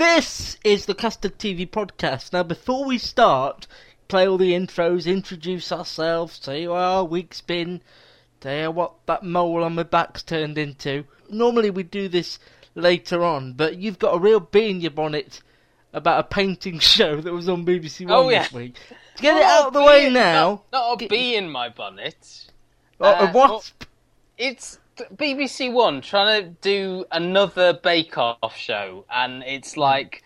This is the Custard TV podcast. Now, before we start, play all the intros, introduce ourselves, say how our week's been, tell you what that mole on my back's turned into. Normally we do this later on, but you've got a real bee in your bonnet about a painting show that was on BBC One Oh, yeah. this week. To get it out of the way now, Not, not a Get- bee in my bonnet. uh, a wasp. It's BBC One trying to do another Bake Off show, and it's hmm. like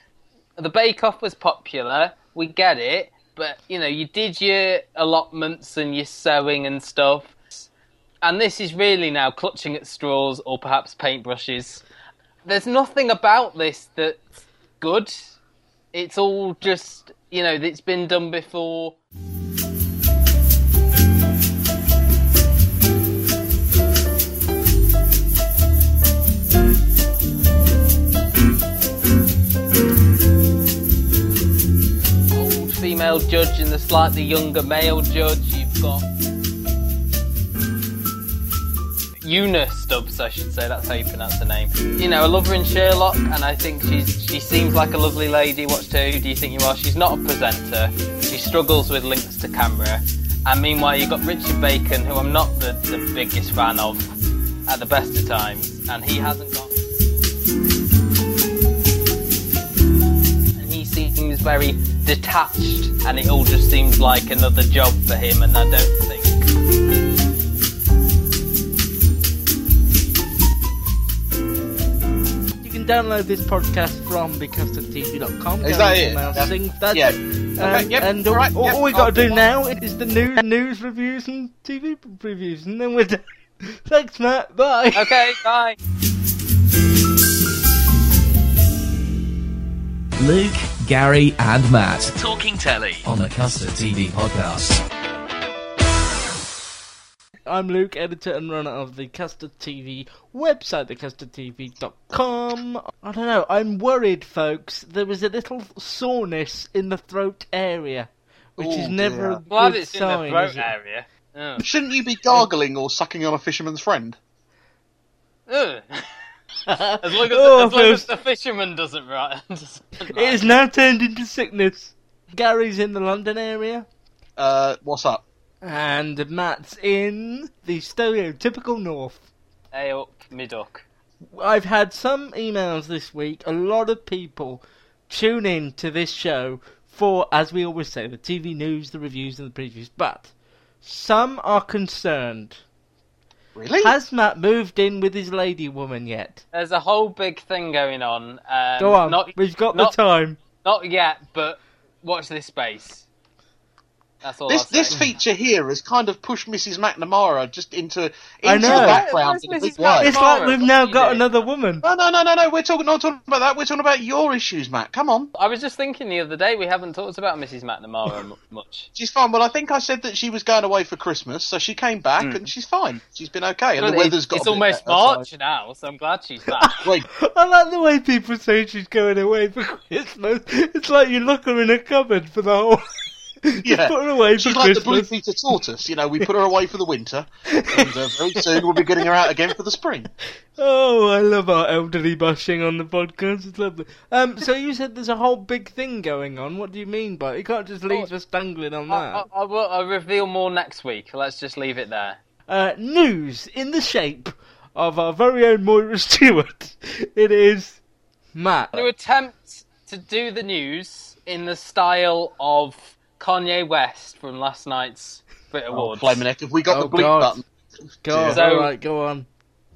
the Bake Off was popular. We get it, but you know, you did your allotments and your sewing and stuff, and this is really now clutching at straws or perhaps paintbrushes. There's nothing about this that's good. It's all just you know, it's been done before. Female judge and the slightly younger male judge. You've got Una Stubbs, I should say. That's how you pronounce her name. You know, I love her in Sherlock, and I think she's she seems like a lovely lady. Watched her. Who do you think you are? She's not a presenter. She struggles with links to camera. And meanwhile, you've got Richard Bacon, who I'm not the, the biggest fan of at the best of times, and he hasn't got. and he seems very detached, and it all just seems like another job for him, and I don't think. You can download this podcast from thecustardtv.com. Is that it? Now Yeah. sing that. Yeah. Um, Okay, yep, and all, alright, all, yep, all we got to I'll- do now is the news, news reviews and TV reviews, and then we're done. Thanks, Matt. Bye. Okay, bye. Luke, Gary, and Matt talking telly on the Custard TV podcast. I'm Luke, editor and runner of the Custard TV website, thecustardtv.com. I don't know, I'm worried, folks. There was a little soreness in the throat area, which is Oh, never dear. a Glad good it's in the throat area. Oh. Shouldn't you be gargling or sucking on a fisherman's friend? Ugh. as long as, Oh, as, long as the fisherman doesn't right. doesn't It is now turned into sickness. Gary's in the London area, Uh, what's up? and Matt's in the stereotypical north. Hey up, me duck. I've had some emails this week. A lot of people tune in to this show for, as we always say, the TV news, the reviews, and the previews. But some are concerned. Really? Has Matt moved in with his lady woman yet? There's a whole big thing going on. Um, Go on, Not, we've got not- the time. not yet, but watch this space. That's all this I'll say. this feature here has kind of pushed Mrs. McNamara just into into the background Where's in a big way. It's like we've now got another woman. No, no, no, no, no. We're talking not talking about that. We're talking about your issues, Matt. Come on. I was just thinking the other day we haven't talked about Mrs. McNamara much. She's fine. Well, I think I said that she was going away for Christmas, so she came back hmm. and she's fine. She's been okay, and Well, the weather's it- got. it's almost better, so- March now, so I'm glad she's back. Wait, I like the way people say she's going away for Christmas. It's like you lock her in a cupboard for the whole. Just Yeah. put her away she's for like the Blue Christmas. Peter tortoise. You know, we put her away for the winter, and uh, very soon we'll be getting her out again for the spring. Oh, I love our elderly bashing on the podcast. It's lovely. Um, so you said there's a whole big thing going on. What do you mean by it? You can't just leave us dangling on I, that. I, I will I'll reveal more next week. Let's just leave it there. Uh, news in the shape of our very own Moira Stewart. It is Matt. To attempt to do the news in the style of Kanye West from last night's Brit oh, Awards. Blaming it. Have we got Oh, the bleep God. button? Go on, So- alright, go on.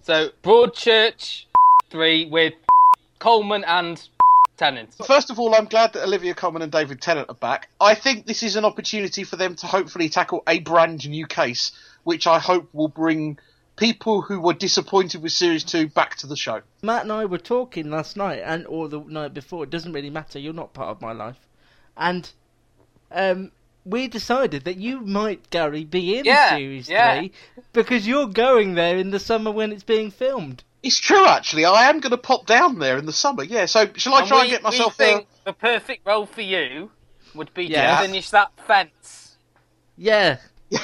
So Broadchurch three with Colman and Tennant. First of all, I'm glad that Olivia Colman and David Tennant are back. I think this is an opportunity for them to hopefully tackle a brand new case, which I hope will bring people who were disappointed with series two back to the show. Matt and I were talking last night, and or the night before. It doesn't really matter. You're not part of my life, and um, we decided that you might, Gary, be in Yeah, series yeah. three because you're going there in the summer when it's being filmed. It's true, actually. I am going to pop down there in the summer. Yeah. So shall I And try we, and get myself? we think a? the perfect role for you would be Yeah. to finish that fence. Yeah,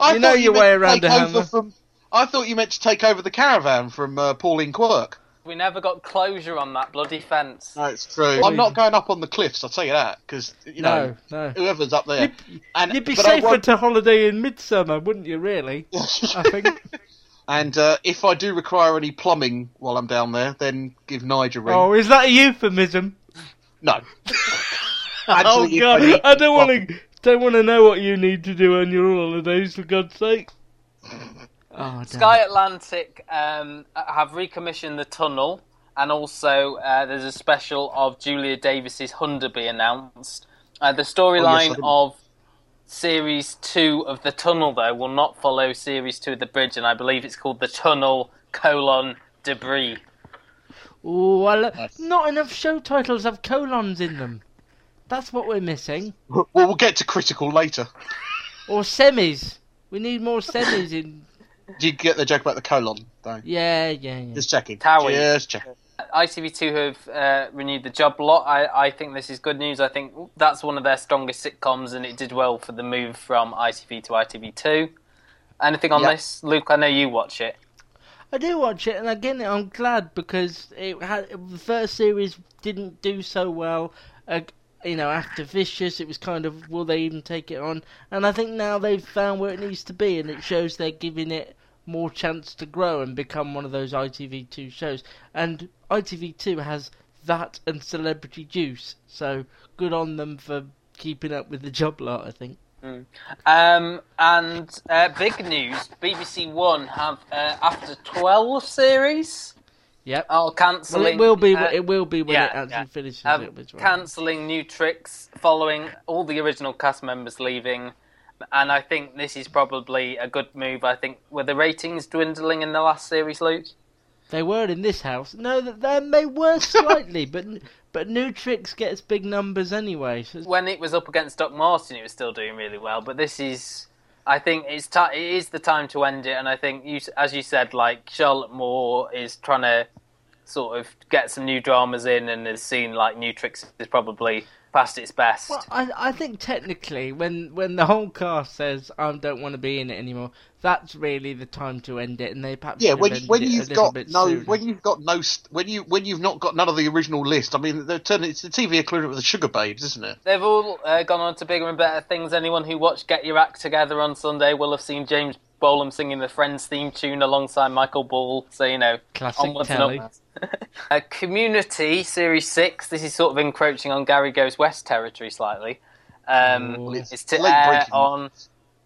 I You know thought your meant way around a hammer. From, I thought you meant to take over the caravan from uh, Pauline Quirk. We never got closure on that bloody fence. No, it's true. I'm not going up on the cliffs. I'll tell you that because you know no, no. whoever's up there. and You'd be but I safer won't- to holiday in midsummer, wouldn't you? Really? I think. And uh, if I do require any plumbing while I'm down there, then give Nigel a ring. oh, is that a euphemism? No. Oh God, I don't want to. Don't want to know what you need to do on your holidays, for God's sake. Oh. Sky Atlantic um, have recommissioned the tunnel, and also uh, there's a special of Julia Davis's Hunderby announced. Uh, the storyline didn't- of series two of the tunnel, though, will not follow series two of the bridge, and I believe it's called the Tunnel colon Debris. Ooh, I lo- not enough show titles have colons in them. That's what we're missing. Well, we'll get to critical later. Or semis. We need more semis in. Do you get the joke about the colon? Though? Yeah, yeah, yeah. Just checking. Towie. Just checking. ITV2 have uh, renewed the job lot. I, I think this is good news. I think that's one of their strongest sitcoms, and it did well for the move from ITV to ITV2. Anything on Yep. this, Luke? I know you watch it. I do watch it, and again, I'm glad because it had the first series didn't do so well. Uh, you know, after Vicious, it was kind of will they even take it on? And I think now they've found where it needs to be, and it shows they're giving it more chance to grow and become one of those ITV2 shows. And ITV2 has that and Celebrity Juice, so good on them for keeping up with the job lot. I think. Um, and uh, big news: BBC One have uh, after twelve series, Yep. Well, cancelling. it will be. uh, it will be when yeah, it actually yeah. finishes. um, cancelling new tricks following all the original cast members leaving. And I think this is probably a good move. I think were the ratings dwindling in the last series, Luke? They were in this house. No, th- then they were slightly, but but New Tricks gets big numbers anyway. So When it was up against Doc Martin, it was still doing really well. But this is, I think it's ti it is the time to end it. And I think you, as you said, like Charlotte Moore is trying to sort of get some new dramas in, and has seen like New Tricks is probably past its best. well, I I think technically, when when the whole cast says I don't want to be in it anymore, that's really the time to end it. And they perhaps Yeah, should when have when ended it a you've got no sooner. when you've got no when you when you've not got none of the original list. I mean, they're turning it's the TV equivalent of the Sugababes, isn't it? They've all uh, gone on to bigger and better things. Anyone who watched Get Your Act Together on Sunday will have seen James Bolam singing the Friends theme tune alongside Michael Ball. So, you know, Classic onwards telly. and upwards. uh, Community Series 6. This is sort of encroaching on Gary Goes West territory slightly. Um, Oh. it's to air breaking on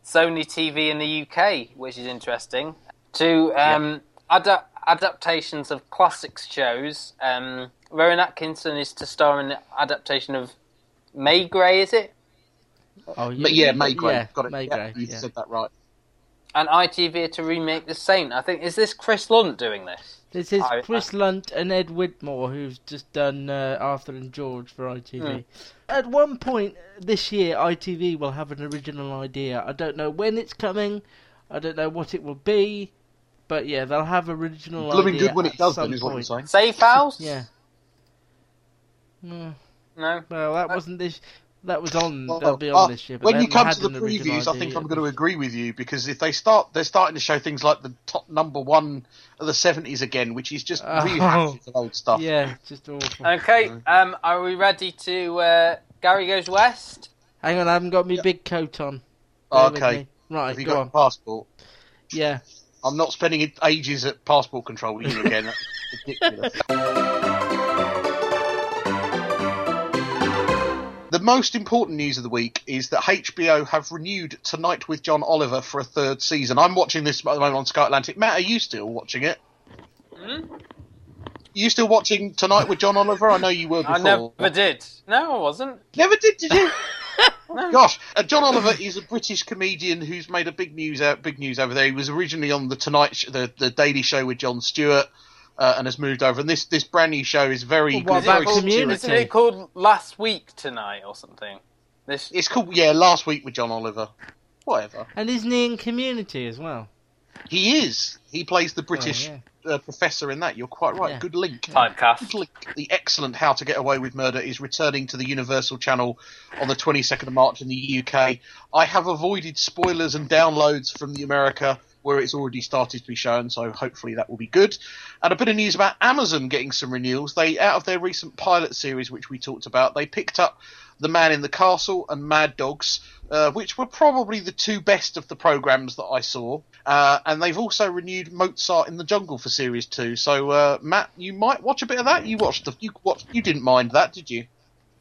Sony TV in the UK, which is interesting. To um, ada- adaptations of classics shows. Um, Rowan Atkinson is to star in the adaptation of Maigret, is it? oh, But yeah, Maigret, yeah, got it. May yeah, Gray, you yeah. said that right. And ITV are to remake The Saint. I think is this Chris Lunt doing this? This is I- Chris Lunt and Ed Whitmore, who's just done uh, Arthur and George for ITV. Hmm. At one point this year, ITV will have an original idea. I don't know when it's coming. I don't know what it will be. But yeah, they'll have original Blooming idea good when it at does, some then, is what I'm point. saying. Safe House? Yeah. Mm, No. well, that wasn't this. That was on. Well, that'll be uh, on this year. But when you come to the previews, I think. I'm going to agree with you because if they start, they're starting to show things like the top number one of the '70s again, which is just Oh. rehashes of old stuff. Yeah, just awful. Okay. Um, are we ready to uh, Gary Goes West? Hang on, I haven't got my big coat on. Bear Okay. Right, Have you go got on. a passport? Yeah. I'm not spending ages at passport control with you again. ridiculous. The most important news of the week is that HBO have renewed Tonight with John Oliver for a third season. I'm watching this at the moment on Sky Atlantic. Matt, are you still watching it? Hmm? you still watching Tonight with John Oliver? I know you were before. I never did. No, I wasn't. Never did, did you? no. Gosh, uh, John Oliver is a British comedian who's made a big news out, big news over there. He was originally on the Tonight, sh- the the Daily Show with Jon Stewart, uh, and has moved over. And this this brand new show is very Well, good, very Community? Isn't it called Last Week Tonight or something? This It's called yeah. Last week with John Oliver. Whatever. And isn't he in Community as well? He is. He plays the British yeah. uh, professor in that. You're quite right. Yeah. Good link. typecast. Good link. The excellent How to Get Away with Murder is returning to the Universal Channel on the 22nd of March in the UK. I have avoided spoilers and downloads from the America where it's already started to be shown, so hopefully that will be good. And a bit of news about Amazon getting some renewals. They out of their recent pilot series, which we talked about, they picked up The Man in the Castle and Mad Dogs, uh, which were probably the two best of the programs that I saw. Uh, and they've also renewed Mozart in the Jungle for series two. So uh, Matt, you might watch a bit of that. You watched the you watched, you didn't mind that, did you?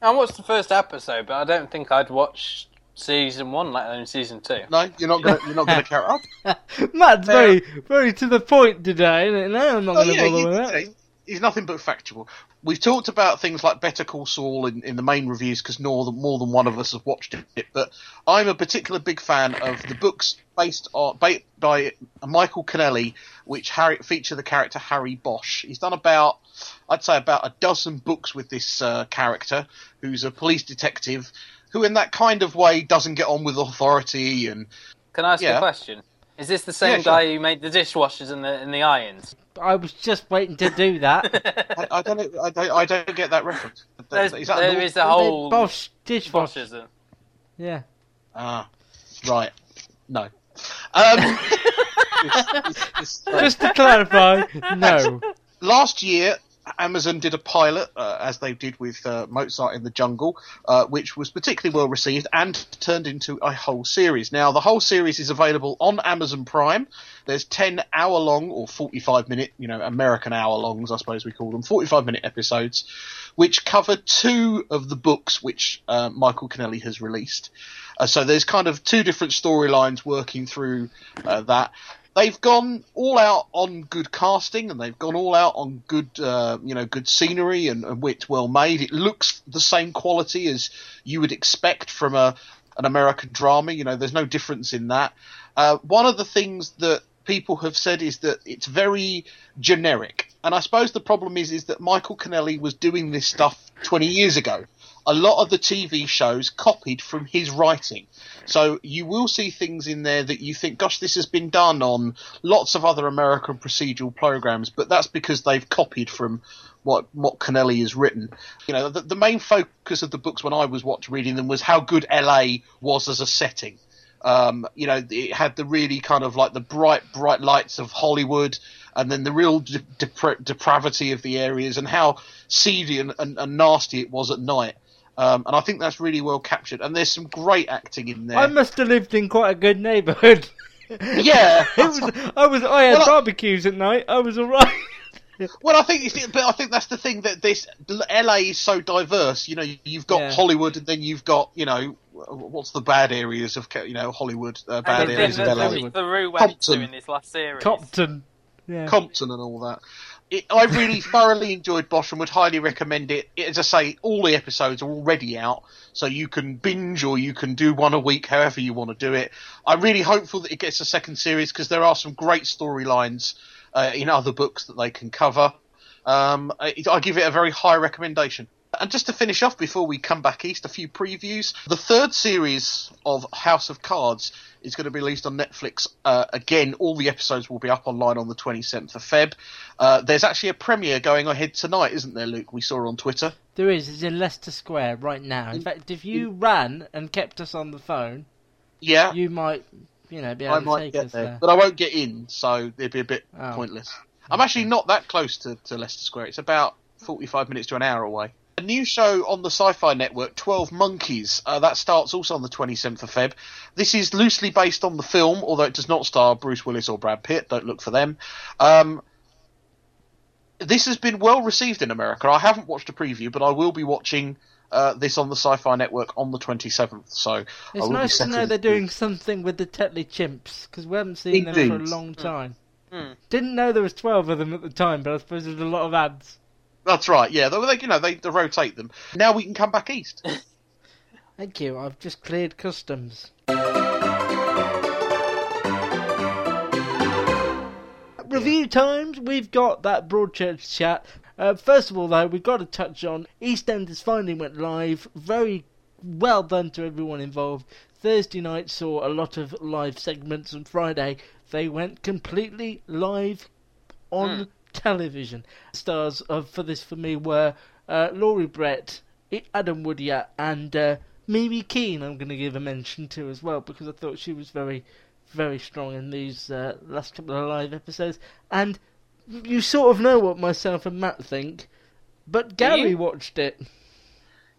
I watched the first episode, but I don't think I'd watch season one, let alone season two. No, you're not gonna you're not gonna carry on. Matt's very, very to the point today, isn't it? No, I'm not Oh, going to yeah, bother you- with that. he's nothing but factual. We've talked about things like Better Call Saul in, in the main reviews because more than, more than one of us have watched it. But I'm a particular big fan of the books based on by, by Michael Connelly, which Harry, feature the character Harry Bosch. He's done about, I'd say, about a dozen books with this uh, character, who's a police detective, who in that kind of way doesn't get on with authority and Can I ask Yeah. a question? Is this the same Yeah, sure. guy who made the dishwashers and the and the irons? I was just waiting to do that. I, I don't know, I don't, I don't get that reference. There's, Is that a there North- is a whole Bosch dishwasher. dishwashers. and- Yeah. Ah, right. No. Um, it's- it's- it's- Just to clarify, no. last year, Amazon did a pilot, uh, as they did with uh, Mozart in the Jungle, uh, which was particularly well received and turned into a whole series. Now, the whole series is available on Amazon Prime. There's 10 hour long, or 45 minute, you know, American hour longs, I suppose we call them, 45 minute episodes, which cover two of the books which uh, Michael Connelly has released. Uh, so there's kind of two different storylines working through uh, that. They've gone all out on good casting, and they've gone all out on good, uh, you know, good scenery and, and wit well made. It looks the same quality as you would expect from a an American drama. You know, there's no difference in that. Uh, one of the things that people have said is that it's very generic, and I suppose the problem is is that Michael Connelly was doing this stuff 20 years ago. A lot of the TV shows copied from his writing. So you will see things in there that you think, gosh, this has been done on lots of other American procedural programs, but that's because they've copied from what what Connelly has written. You know, the, the main focus of the books when I was watch reading them was how good LA was as a setting. Um, you know, it had the really kind of like the bright, bright lights of Hollywood, and then the real de- depra- depravity of the areas, and how seedy and, and, and nasty it was at night. Um, and I think that's really well captured. And there's some great acting in there. I must have lived in quite a good neighbourhood. Yeah. it was. I was. I had Well, I- barbecues at night. I was alright. Well, I think, it's, but I think that's the thing that this LA is so diverse. You know, you've got Yeah. Hollywood, and then you've got you know what's the bad areas of you know Hollywood, uh, bad areas the, of LA, the, the Rue went Compton. to in this last series. Compton. Yeah. Compton, and all that. It, I really thoroughly enjoyed Bosch and would highly recommend it. As I say, all the episodes are already out, so you can binge or you can do one a week, however you want to do it. I'm really hopeful that it gets a second series because there are some great storylines uh, in other books that they can cover. Um, I, I give it a very high recommendation. And just to finish off before we come back east, a few previews. The third series of House of Cards is going to be released on Netflix. Uh, again, all the episodes will be up online on the 27th of Feb. Uh, there's actually a premiere going ahead tonight, isn't there, Luke? We saw on Twitter. There is. It's in Leicester Square right now. In fact, if you ran and kept us on the phone, Yeah, you might, you know, be able I to might take get us there, there. but I won't get in, so it'd be a bit Oh. pointless. I'm actually not that close to, to Leicester Square. It's about 45 minutes to an hour away. A new show on the Sci-Fi Network, 12 Monkeys. Uh, that starts also on the 27th of Feb. This is loosely based on the film, although it does not star Bruce Willis or Brad Pitt. Don't look for them. Um, this has been well received in America. I haven't watched a preview, but I will be watching uh, this on the Sci-Fi Network on the 27th. So I It's will be nice to know they're doing something with the Tetley chimps because we haven't seen them for a long time. Hmm. Didn't know there was twelve of them at the time, but I suppose there's a lot of ads. That's right. Yeah, they, they- you know they, they rotate them. Now we can come back east. Thank you. I've just cleared customs. Review times. We've got that Broadchurch chat. Uh, first of all, though, we've got to touch on EastEnders finally went live. Very well done to everyone involved. Thursday night saw a lot of live segments, and Friday they went completely live on television. Stars of for this for me were uh, Laurie Brett, Adam Woodyard, and uh, Mimi Keane. I'm going to give a mention to as well because I thought she was very, very strong in these uh, last couple of live episodes. And you sort of know what myself and Matt think, but Gary you? watched it.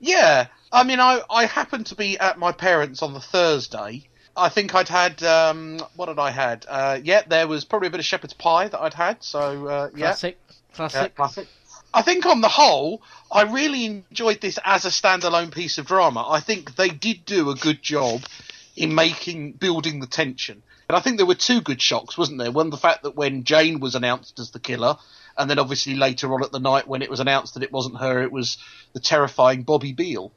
Yeah, I mean, I I happened to be at my parents' on the Thursday. I think I'd had um, what had I had? Uh, yeah, there was probably a bit of shepherd's pie that I'd had. So uh, yeah, Classic, classic. Yeah, classic. I think on the whole, I really enjoyed this as a standalone piece of drama. I think they did do a good job in making building the tension. And I think there were two good shocks, wasn't there? One, the fact that when Jane was announced as the killer, and then obviously later on at the night when it was announced that it wasn't her, it was the terrifying Bobby Beale.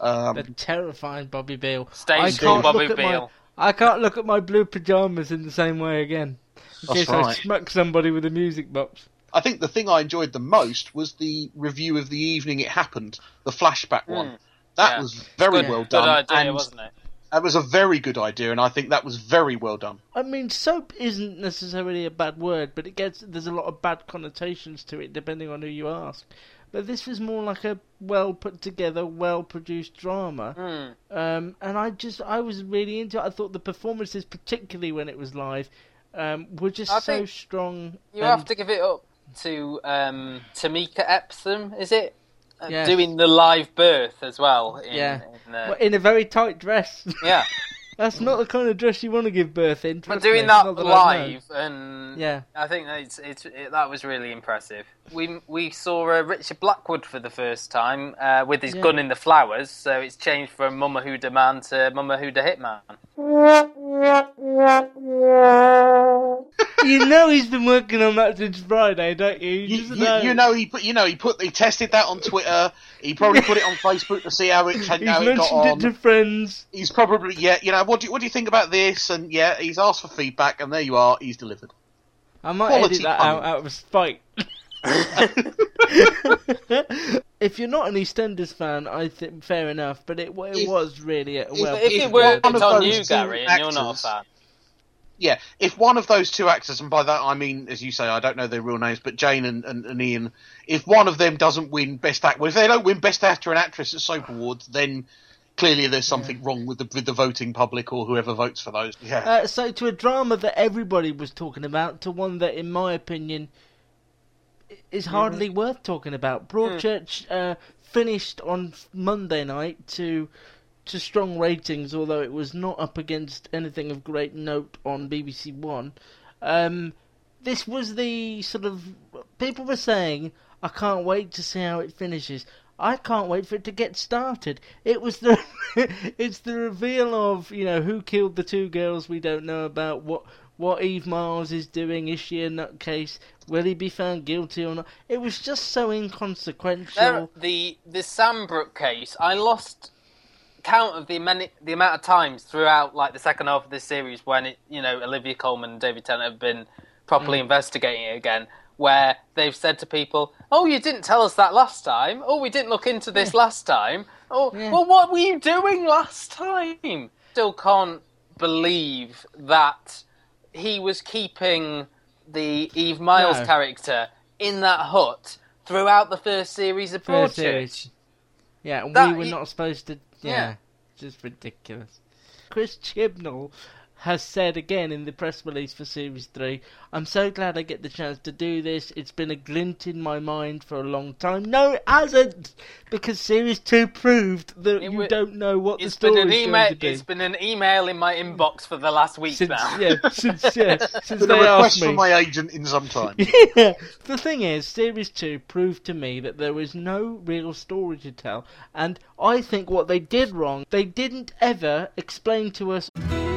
Um, The terrifying Bobby Beale. Stay I can't Bobby look at my- I can't look at my blue pajamas in the same way again. In That's case I smack somebody with a music box. I think the thing I enjoyed the most was the review of the evening it happened, the flashback one. That Hmm. Yeah. was very Good, well good done. idea, and wasn't it? That was a very good idea, and I think that was very well done. I mean, soap isn't necessarily a bad word, but it gets there's a lot of bad connotations to it depending on who you ask. But this was more like a well put together, well produced drama, Hmm. um, and I just I was really into it. I thought the performances, particularly when it was live, um, were just I so strong. You and- have to give it up to um, Tameka Empson, is it? Uh, Yes. Doing the live birth as well. In, Yeah. In, uh, well, in a very tight dress. yeah. That's not the kind of dress you want to give birth in. But trust me, doing that live, and Yeah. I think that it's, it's it, that was really impressive. We we saw uh, Richard Blackwood for the first time uh, with his Yeah. gun in the flowers, so it's changed from Mama Who Da Man to Mama Who Da Hitman. you know he's been working on that since Friday, don't you? You, just you, you know he put you know he put he tested that on Twitter. He probably put it on Facebook to see how it He's how it got mentioned on. it to friends. He's probably yeah you know what do you, what do you think about this? And yeah, he's asked for feedback, and there you are. He's delivered. I might Quality edit that out out of spite. if you're not an EastEnders fan, I think fair enough. But it, it If- was really a well. If if it were, it's of on you, two Gary, and you're not a fan. Yeah, if one of those two actors, and by that I mean, as you say, I don't know their real names, but Jane and, and, and Ian, if one of them doesn't win Best Actor, if they don't win Best Actor and Actress at Soap Awards, then clearly there's something wrong with the with the voting public or whoever votes for those. Yeah, Uh, so to a drama that everybody was talking about, to one that, in my opinion, is hardly worth talking about. Broadchurch uh, finished on Monday night to to strong ratings, although it was not up against anything of great note on BBC One. Um, this was the sort of people were saying, "I can't wait to see how it finishes." I can't wait for it to get started. It was the it's the reveal of you know who killed the two girls we don't know about what what Eve Miles is doing. Is she a nutcase? Will he be found guilty or not? It was just so inconsequential. There, the the Sandbrook case, I lost count of the many the amount of times throughout like the second half of this series when it you know Olivia Colman and David Tennant have been properly mm. investigating it again, where they've said to people, "Oh, you didn't tell us that last time. Oh, we didn't look into this last time. Oh, Yeah. well, what were you doing last time?" Still can't believe that he was keeping the Eve Miles No. character in that hut throughout the first series of Broadchurch. Yeah, and That- we were not supposed to. Yeah, Yeah. just ridiculous. Chris Chibnall has said again in the press release for Series 3, I'm so glad I get the chance to do this. It's been a glint in my mind for a long time. No, it hasn't! Because Series 2 proved that It you wa- don't know what the story been an is email. going to be. It's been an email in my inbox for the last week Since, now. yeah, since, yeah, since Been a they request asked me. from my agent in some time. yeah. The thing is, Series 2 proved to me that there was no real story to tell, and I think what they did wrong, they didn't ever explain to us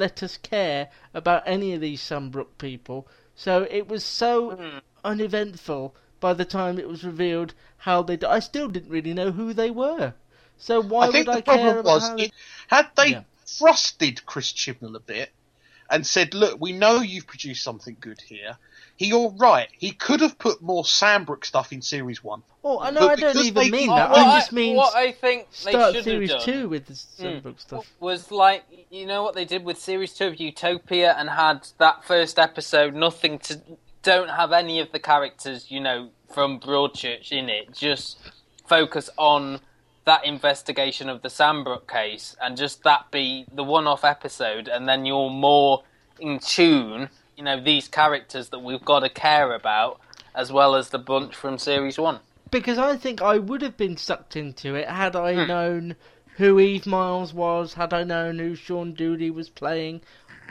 Let us care about any of these Sandbrook people. So it was so Hmm. uneventful by the time it was revealed how they. I still didn't really know who they were. So why I think would the I care problem about was it, had they Yeah. thrusted Chris Chibnall a bit and said, "Look, we know you've produced something good here." He, you're right. He could have put more Sandbrook stuff in series one. Oh, I know. I don't even mean that. what I I, just mean what I think they start should series have done two with the hmm. Sandbrook stuff. was like you know what they did with series two of Utopia and had that first episode nothing to don't have any of the characters you know from Broadchurch in it. Just focus on that investigation of the Sandbrook case and just that be the one-off episode, and then you're more in tune. You know these characters that we've got to care about, as well as the bunch from series one. because I think I would have been sucked into it had I hmm. known who Eve Miles was, had I known who Sean Dooley was playing,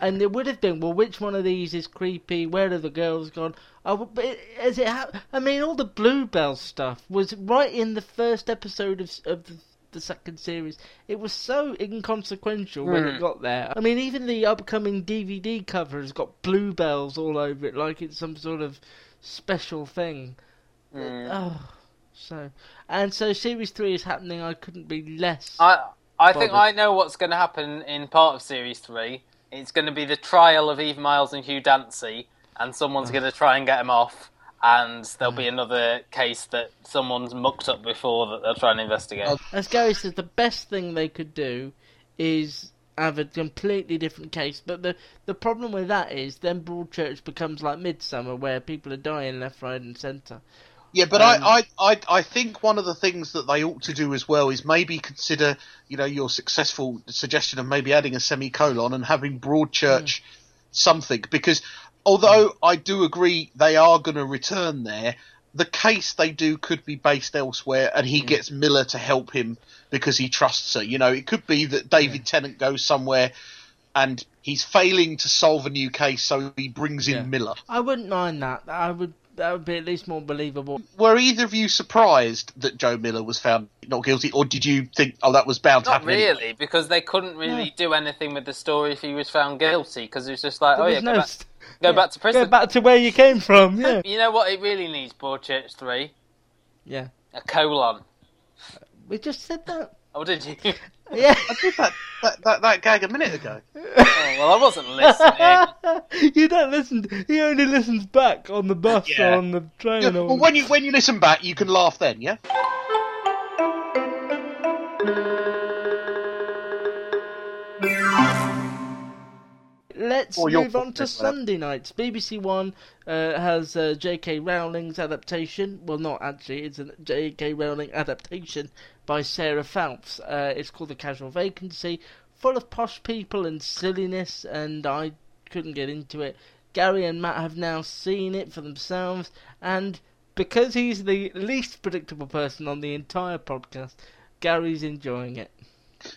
and it would have been well, which one of these is creepy? Where are the girls gone? Oh, but it, as it ha- I mean, all the Bluebell stuff was right in the first episode of of the, the second series. It was so inconsequential when it hmm. got there. I mean, even the upcoming DVD cover has got bluebells all over it, like it's some sort of special thing. Oh, so and so series three is happening. I couldn't be less. I I think. I know what's going to happen in part of series three. It's going to be the trial of Eve Miles and Hugh Dancy, and someone's going to try and get him off. And there'll be another case that someone's mucked up before that they'll try and investigate. As Gary says, the best thing they could do is have a completely different case. But the the problem with that is then Broadchurch becomes like Midsummer, where people are dying left, right, and centre. Yeah, but Um, I, I, I, I think one of the things that they ought to do as well is maybe consider, you know, your successful suggestion of maybe adding a semicolon and having Broadchurch something because although I do agree they are going to return there, the case they do could be based elsewhere, and he mm. gets Miller to help him because he trusts her. You know, it could be that David Tennant goes somewhere. And he's failing to solve a new case, so he brings in Yeah. Miller. I wouldn't mind that. I would. That would be at least more believable. were either of you surprised that Joe Miller was found not guilty, or did you think, oh, that was bound to Not happen? anyway? really, because they couldn't really do anything with the story if he was found guilty. Because it was just like, There oh yeah, no go, back, back to prison. Go back to where you came from. Yeah. You know what? It really needs Broadchurch three yeah. a colon. We just said that. Oh, did you? Yeah. I did that, that, that, that gag a minute ago. oh, well, I wasn't listening. you don't listen. He only listens back on the bus Yeah. or on the train. Yeah, or well, when you when you listen back, you can laugh then, yeah. Let's Or move on to Sunday nights. BBC One uh, has uh, J.K. Rowling's adaptation. Well, not actually. It's a J.K. Rowling adaptation by Sarah Phelps. Uh, it's called The Casual Vacancy, full of posh people and silliness, and I couldn't get into it. Gary and Matt have now seen it for themselves, and because he's the least predictable person on the entire podcast, Gary's enjoying it.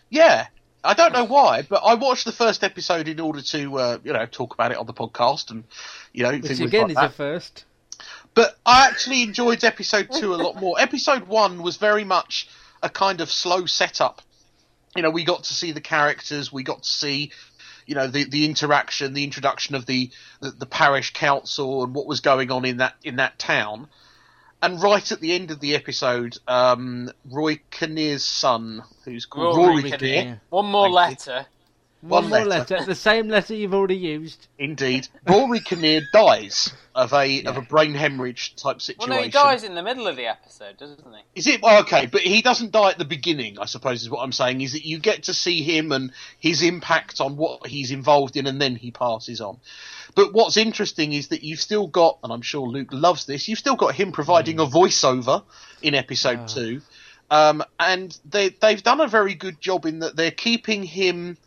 Yeah, I don't know why, but I watched the first episode in order to uh, you know talk about it on the podcast and you know Which again like is that. a first. But I actually enjoyed episode two a lot more. episode one was very much a kind of slow setup. You know, we got to see the characters, we got to see, you know, the the interaction, the introduction of the the, the parish council and what was going on in that in that town. And right at the end of the episode, um, Roy Kinnear's son, who's called Rory Rory, Kinnear. One more Thank letter. One, One more letter. letter. The same letter you've already used. Indeed, Rory Kinnear dies of a of a brain hemorrhage type Well, situation. no, he dies in the middle of the episode, doesn't he? Is it well, okay? But he doesn't die at the beginning. I suppose is what I'm saying. Is that you get to see him and his impact on what he's involved in, and then he passes on. But what's interesting is that you've still got, and I'm sure Luke loves this. You've still got him providing a voiceover in episode two, um, and they they've done a very good job in that they're keeping him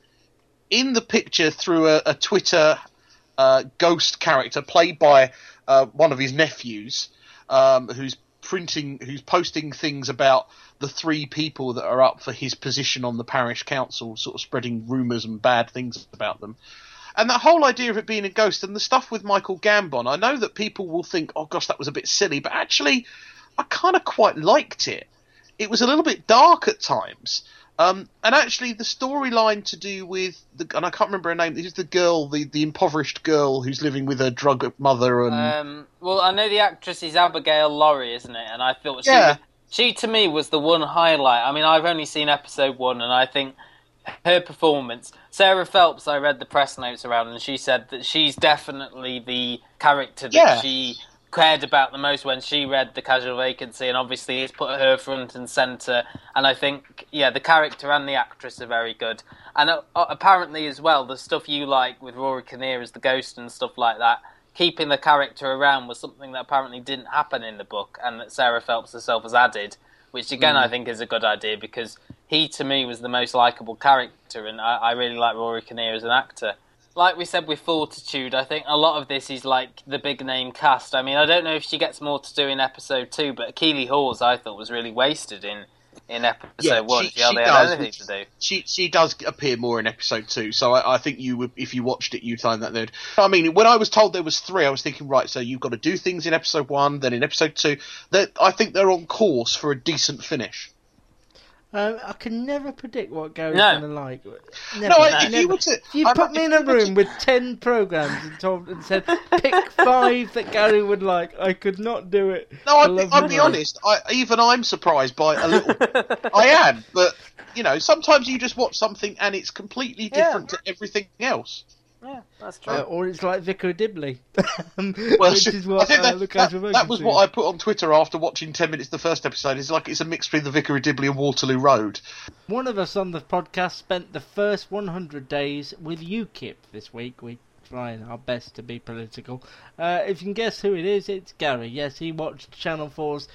in the picture through a, a Twitter uh, ghost character played by uh, one of his nephews, um, who's printing, who's posting things about the three people that are up for his position on the parish council, sort of spreading rumours and bad things about them. And that whole idea of it being a ghost and the stuff with Michael Gambon, I know that people will think, oh gosh, that was a bit silly, but actually, I kind of quite liked it. It was a little bit dark at times. Um, and actually, the storyline to do with the and I can't remember her name. This is the girl, the, the impoverished girl who's living with her drug mother, and Um, well, I know the actress is Abigail Lawrie, isn't it? And I thought she, Yeah. was, she to me was the one highlight. I mean, I've only seen episode one, and I think her performance. Sarah Phelps, I read the press notes around, and she said that she's definitely the character that Yeah. she cared about the most when she read the casual vacancy, and obviously it's put her front and centre. And I think, yeah, the character and the actress are very good. And uh, uh, apparently, as well, the stuff you like with Rory Kinnear as the ghost and stuff like that, keeping the character around was something that apparently didn't happen in the book, and that Sarah Phelps herself has added, which again I think is a good idea because he to me was the most likable character, and I, I really like Rory Kinnear as an actor. Like we said with Fortitude, I think a lot of this is like the big name cast. I mean, I don't know if she gets more to do in episode two, but Keeley Hawes I thought was really wasted in in episode Yeah, one. she- She, she does, anything to do. she she does appear more in episode two. So I, I think you would, if you watched it, you'd find that they'd. I mean, when I was told there was three, I was thinking, right, so you've got to do things in episode one, then in episode two. That I think they're on course for a decent finish. Um, I can never predict what Gary's No. going to like. Never, No, I- if never. you were to- If you I- put me in a if you room with ten programs and told and said pick five that Gary would like, I could not do it. No, I'll, love I'll be honest. I, even I'm surprised by a little. I am, but you know, sometimes you just watch something and it's completely Yeah. different to everything else. Yeah, that's true. Uh, or it's like Vicar of Dibley, Well, which is what I think uh, that, the that, that was vacancy what is. I put on Twitter after watching ten minutes of the first episode. It's like it's a mix between the Vicar of Dibley and Waterloo Road. One of us on the podcast spent the first 100 days with UKIP this week. We trying our best to be political. Uh, if you can guess who it is, it's Gary. Yes, he watched Channel 4's.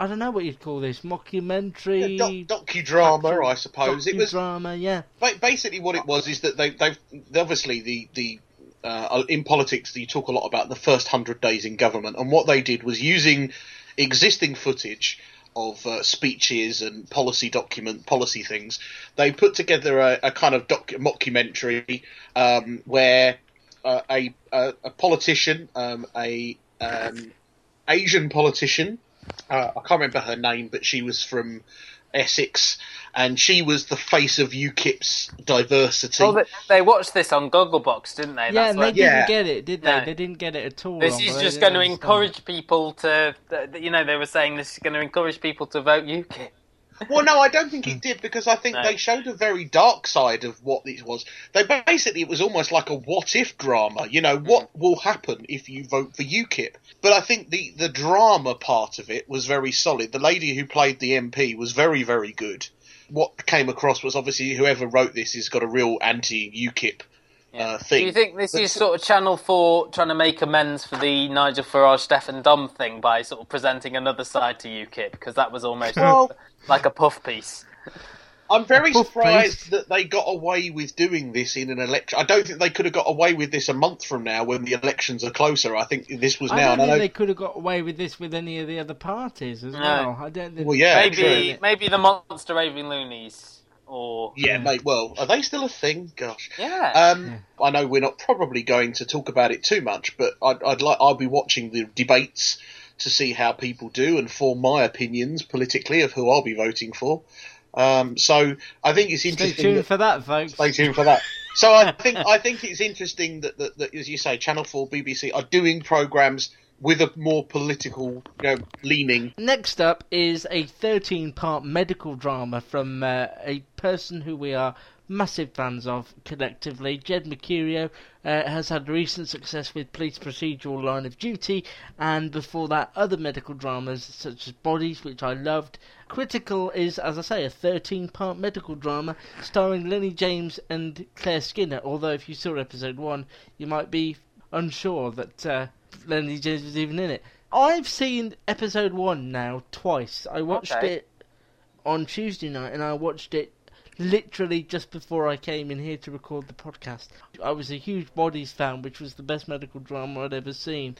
I don't know what you'd call this mockumentary. Doc- docudrama, I suppose. It was drama. Yeah. ba- basically what it was is that they they've obviously the the uh, in politics you talk a lot about the first hundred days in government, and what they did was using existing footage of uh, speeches and policy document policy things. They put together a, a kind of doc- mockumentary um, where uh, a, a a politician, um, a um, Asian politician, uh, I can't remember her name, but she was from Essex, and she was the face of UKIP's diversity. Well, they, they watched this on Gogglebox, didn't they? Yeah, That's and they where- didn't Yeah. get it, did they? No. They didn't get it at all. This wrong, is just going to encourage people to, th- th- you know, they were saying this is going to encourage people to vote UKIP. Well, no, I don't think it did because I think No. they showed a very dark side of what this was. They basically it was almost like a what if drama. You know, what will happen if you vote for UKIP? But I think the the drama part of it was very solid. The lady who played the MP was very very good. What came across was obviously whoever wrote this has got a real anti UKIP uh, Do you think this But- is sort of Channel 4 trying to make amends for the Nigel Farage, Stefan Dom thing by sort of presenting another side to UKIP? Because that was almost Well- like a puff piece. I'm very surprised face. that they got away with doing this in an election. I don't think they could have got away with this a month from now when the elections are closer. I think this was I now. don't and I think know- they could have got away with this with any of the other parties as No. well. I don't think. Well, yeah, maybe true. maybe the Monster Raving Loonies. Or. Yeah, mate. Well, are they still a thing? Gosh. Yeah. Um, I know we're not probably going to talk about it too much, but I'd, I'd like I'll be watching the debates to see how people do and form my opinions politically of who I'll be voting for. Um, so I think it's interesting. Stay tuned that- for that, folks. Stay tuned for that. So I think I think it's interesting that, that, that as you say, Channel Four, BBC are doing programs with a more political, you know, leaning. Next up is a 13 part medical drama from uh, a person who we are massive fans of collectively. Jed Mercurio uh, has had recent success with police procedural Line of Duty, and before that, other medical dramas such as Bodies, which I loved. Critical is, as I say, a 13 part medical drama starring Lenny James and Claire Skinner, although if you saw episode 1, you might be unsure that uh, Lenny James was even in it. I've seen episode 1 now twice. I watched Okay. it on Tuesday night and I watched it literally just before I came in here to record the podcast. I was a huge Bodies fan, which was the best medical drama I'd ever seen.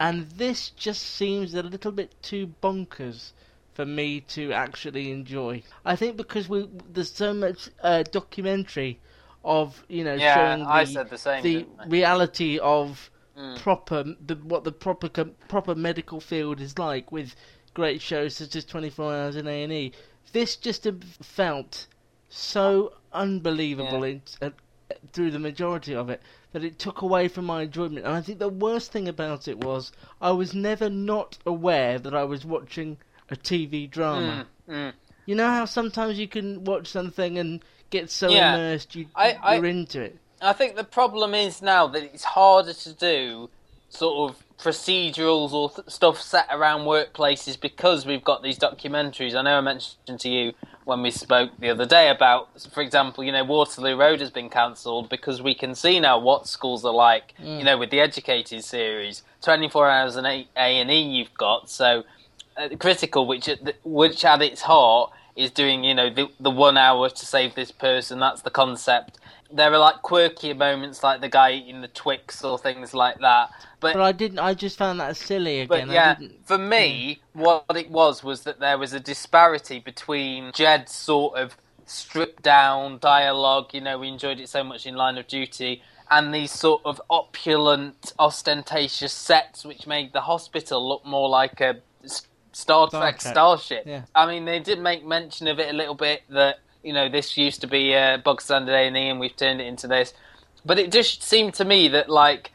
And this just seems a little bit too bonkers for me to actually enjoy. I think because we there's so much uh, documentary of you know Yeah, showing the, I said the same, the reality of Mm. proper the what the proper proper medical field is like with great shows such as 24 Hours in A&E. This just felt so unbelievable in, uh, through the majority of it that it took away from my enjoyment. And I think the worst thing about it was I was never not aware that I was watching a TV drama. Mm, mm. You know how sometimes you can watch something and get so Yeah. immersed you, I- I- you're into it. I think the problem is now that it's harder to do sort of procedurals or th- stuff set around workplaces because we've got these documentaries. I know I mentioned to you when we spoke the other day about, for example, you know, Waterloo Road has been cancelled because we can see now what schools are like, you know, with the Educated series. 24 hours and A and E you've got, so uh, critical, which at the, which at its heart is doing, you know, the, the one hour to save this person. That's the concept. There are like quirky moments, like the guy eating the Twix or things like that. But But I didn't. I just found that silly but again. I yeah, for me, what it was was that there was a disparity between Jed's sort of stripped down dialogue. You know, we enjoyed it so much in Line of Duty, and these sort of opulent, ostentatious sets, which made the hospital look more like a Star Star Trek Trek, starship. yeah. I mean, they did make mention of it a little bit that you know this used to be a bog standard A and E, and we've turned it into this. But it just seemed to me that like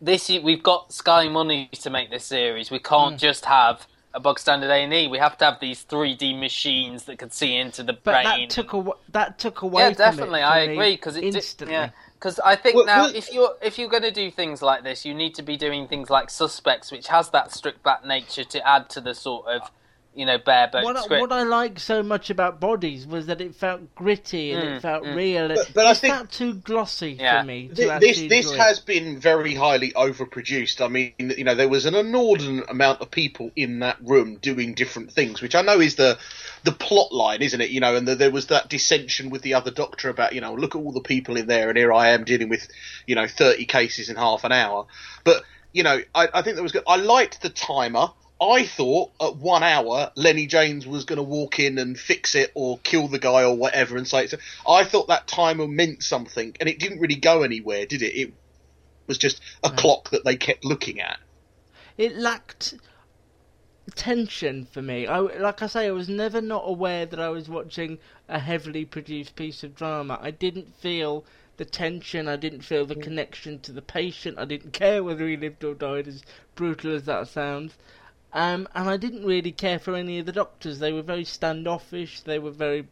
this we've got Sky money to make this series. We can't Hmm. just have a bug standard A and E. We have to have these 3D machines that could see into the but brain. that took away. That took away. yeah, from definitely, It I agree because it did, instantly. yeah. Because I think Well, now, well- if you're if you're going to do things like this, you need to be doing things like Suspects, which has that stripped back nature to add to the sort of you know bare bones What, I- script. what I liked so much about Bodies was that it felt gritty and Mm, it felt mm. real. But- but I it think- felt too glossy Yeah. for me to Th- this this enjoy. has been very highly overproduced. I mean, you know, there was an inordinate amount of people in that room doing different things, which I know is the the plot line, isn't it? You know, and the, there was that dissension with the other doctor about, you know, look at all the people in there, and here I am dealing with, you know, thirty cases in half an hour. But you know, I, I think that was good. I liked the timer. I thought at one hour Lennie James was going to walk in and fix it or kill the guy or whatever and say it. I thought that timer meant something, and it didn't really go anywhere, did it? It was just a clock that they kept looking at. it lacked tension for me. I, like I say, I was never not aware that I was watching a heavily produced piece of drama. I didn't feel the tension. I didn't feel the mm. connection to the patient. I didn't care whether he lived or died, as brutal as that sounds. Um, and I didn't really care for any of the doctors. They were very standoffish. They were very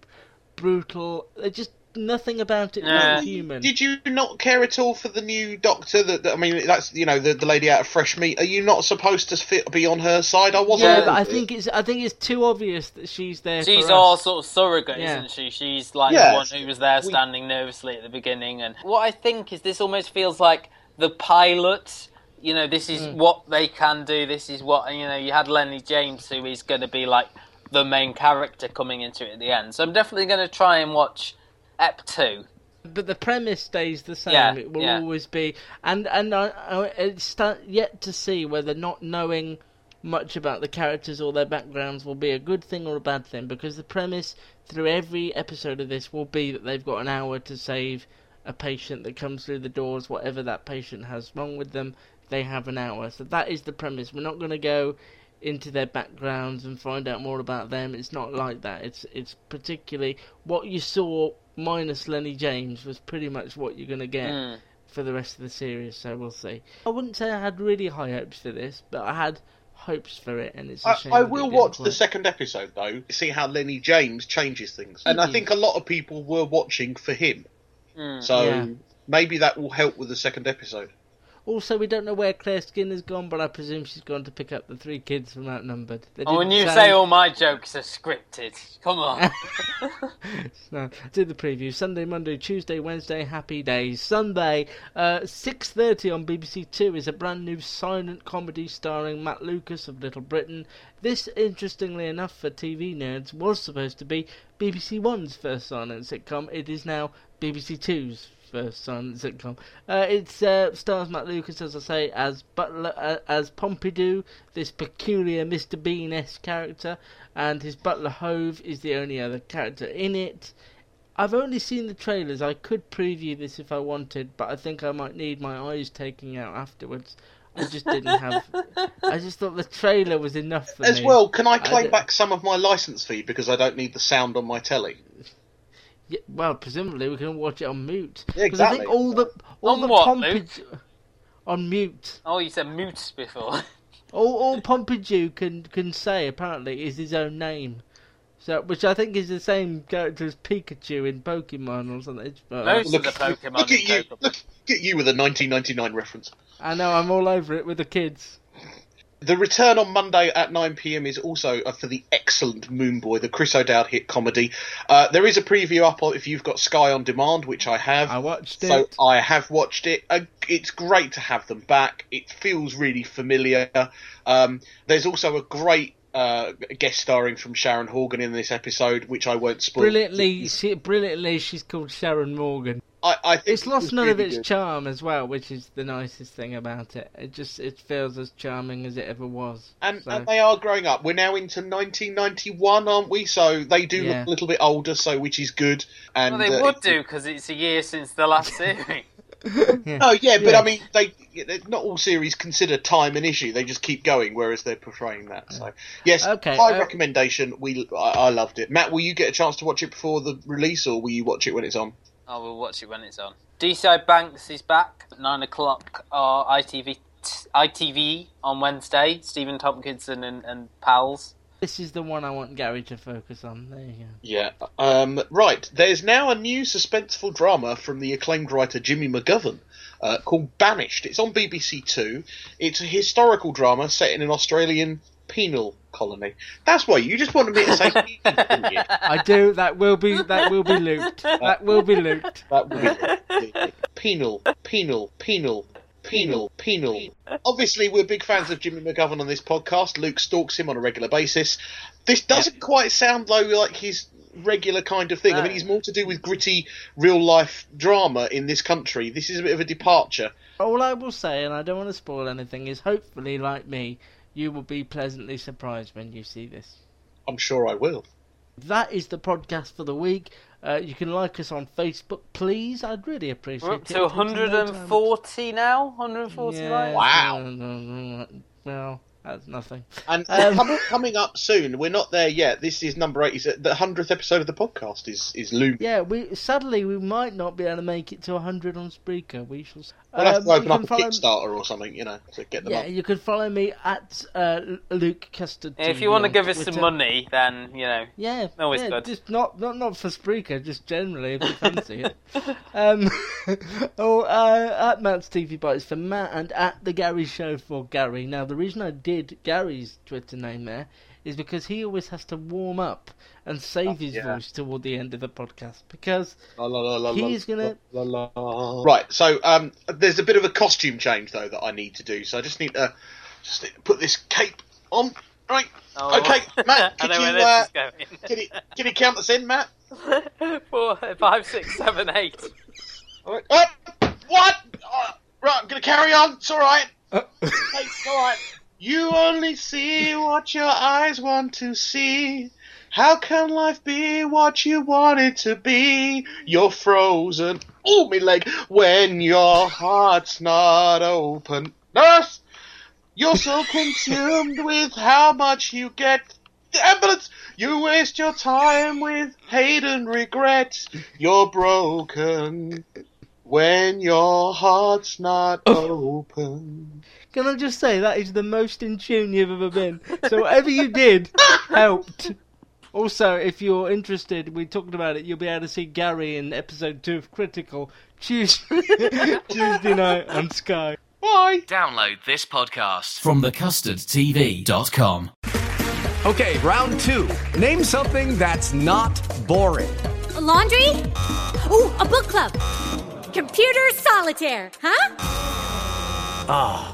brutal. They just nothing about it Nah. felt human. Did you not care at all for the new doctor? That, that- I mean, that's you know the, the lady out of Fresh Meat. Are you not supposed to fit, be on her side? I wasn't. yeah, Yeah, but I think it's I think it's too obvious that she's there. She's for our us. sort of surrogate, Yeah. isn't she? She's like Yeah. the one who was there We- standing nervously at the beginning. And what I think is this almost feels like the pilot. You know, this is Mm. what they can do. This is what you know. You had Lennie James, who is going to be like the main character coming into it at the end. So I'm definitely going to try and watch Ep two. but the premise stays the same. Yeah, it will yeah. always be, and and I, I it's yet to see whether not knowing much about the characters or their backgrounds will be a good thing or a bad thing. Because the premise through every episode of this will be that they've got an hour to save a patient that comes through the doors, whatever that patient has wrong with them. They have an hour, so that is the premise. We're not going to go into their backgrounds and find out more about them. It's not like that. It's it's particularly what you saw minus Lennie James was pretty much what you're gonna get Mm. for the rest of the series. So we'll see. I wouldn't say I had really high hopes for this, but I had hopes for it, and it's. A I, shame I that it will didn't watch the second episode though, to see how Lennie James changes things, and I Mhm. think a lot of people were watching for him, Hmm. so Yeah. maybe that will help with the second episode. Also, we don't know where Claire Skinner's gone, but I presume she's gone to pick up the three kids from Outnumbered. Oh, when you say all my jokes are scripted, come on. no, do the preview. Sunday, Monday, Tuesday, Wednesday, happy days. Sunday, uh, 6.30 on BBC Two is a brand new silent comedy starring Matt Lucas of Little Britain. This, interestingly enough for TV nerds, was supposed to be BBC One's first silent sitcom. It is now BBC Two's first silent sitcom. Uh, it uh, stars Matt Lucas, as I say, as Butler, uh, as Pompidou, this peculiar Mr. Bean-esque character, and his butler Hove is the only other character in it. I've only seen the trailers. I could preview this if I wanted, but I think I might need my eyes taking out afterwards. I just didn't have. I just thought the trailer was enough for me. As me. well, can I claim don't- back some of my license fee because I don't need the sound on my telly? Yeah, well, presumably we can watch it on mute. Yeah, 'Cause I think exactly. all the all On the what, Pompid- on mute. oh, you said moots before. All, all Pompidou can can say apparently is his own name. So, which I think is the same character as Pikachu in Pokemon or something. But, uh, Most Look, of the Pokemon look at you! Pokemon. Look at you with a 1999 reference. I know I'm all over it with the kids. The return on Monday at 9 pm is also uh, for the excellent Moone Boy, the Chris O'Dowd hit comedy. Uh, there is a preview up on- if you've got Sky on Demand, which I have. I watched it. So. I have watched it. Uh, it's great to have them back. It feels really familiar. Um, there's also a great uh, guest starring from Sharon Horgan in this episode, which I won't spoil. Brilliantly, she, brilliantly, she's called Sharon Morgan. I, I think It's lost was none of its good. charm as well, which is the nicest thing about it. It just it feels as charming as it ever was. And, So- and they are growing up. We're now into 1991, aren't we? So they do Yeah. look a little bit older, so which is good. And well, they uh, would do because it's a year since the last series. Oh yeah, but Yeah. I mean, they not all series consider time an issue. They just keep going, whereas they're portraying that. So yes, Okay, high uh, recommendation. We I, I loved it. Matt, will you get a chance to watch it before the release, or will you watch it when it's on? I will watch it when it's on. DCI Banks is back at nine o'clock. Uh, ITV ITV on Wednesday. Stephen Tompkinson and, and pals. This is the one I want Gary to focus on. There you go. Yeah. Um, right. There's now a new suspenseful drama from the acclaimed writer Jimmy McGovern uh, called Banished. It's on BBC Two. It's a historical drama set in an Australian penal colony. That's why you just wanted me to say. I do. That will be that will be looped. That will be looped. That would be penal, penal, penal, penal, penal. Obviously, we're big fans of Jimmy McGovern on this podcast. Luke stalks him on a regular basis. This doesn't quite sound though like his regular kind of thing. I mean, he's more to do with gritty real life drama in this country. This is a bit of a departure. All I will say, and I don't want to spoil anything, is hopefully, like me, you will be pleasantly surprised when you see this. I'm sure I will. That is the podcast for the week. Uh, you can like us on Facebook, please. I'd really appreciate We're it. up to It takes no time. 140 now. 140 Yeah, likes. Wow. Well, that's nothing. And Um, com- coming up soon, we're not there yet. This is number eight. Is the hundredth episode of the podcast is is looming. Yeah, we sadly we might not be able to make it to 100 on Spreaker. We shall. s- We'll have Um, to open you up can a follow- Kickstarter or something, you know, to get them Yeah, up. you can follow me at uh, Luke Custard. If you want to give us some money, then you know. Yeah, Always yeah, good. Just not, not not for Spreaker, just generally if you fancy it. Um, oh, uh, at Matt's TV Bites for Matt and at the Gary Show for Gary. Now, the reason I did Gary's Twitter name there is because he always has to warm up and save his yeah. voice toward the end of the podcast because La, la, la, la, He's la, gonna-. Right, so um, there's a bit of a costume change though that I need to do. So I just need to just need to put this cape on. Right. Oh. Okay, Matt, I could know you where this uh, is going. can you can you count us in, Matt? Four, five, six, seven, eight. All right. Uh, what? Uh, right, I'm gonna carry on. It's all right. Okay, it's all right. You only see what your eyes want to see. How can life be what you want it to be? You're frozen. Oh, me leg. When your heart's not open. Nurse! You're so consumed with how much you get. The ambulance! You waste your time with hate and regret. You're broken when your heart's not open. Can I just say that is the most in tune you've ever been? So whatever you did helped. Also, if you're interested, we talked about it. You'll be able to see Gary in episode two of Critical Tuesday, Tuesday night on Sky. Bye. Download this podcast from thecustardtv.com. Okay, round two. Name something that's not boring. A laundry? Ooh, a book club. Computer solitaire, huh? Ah, oh,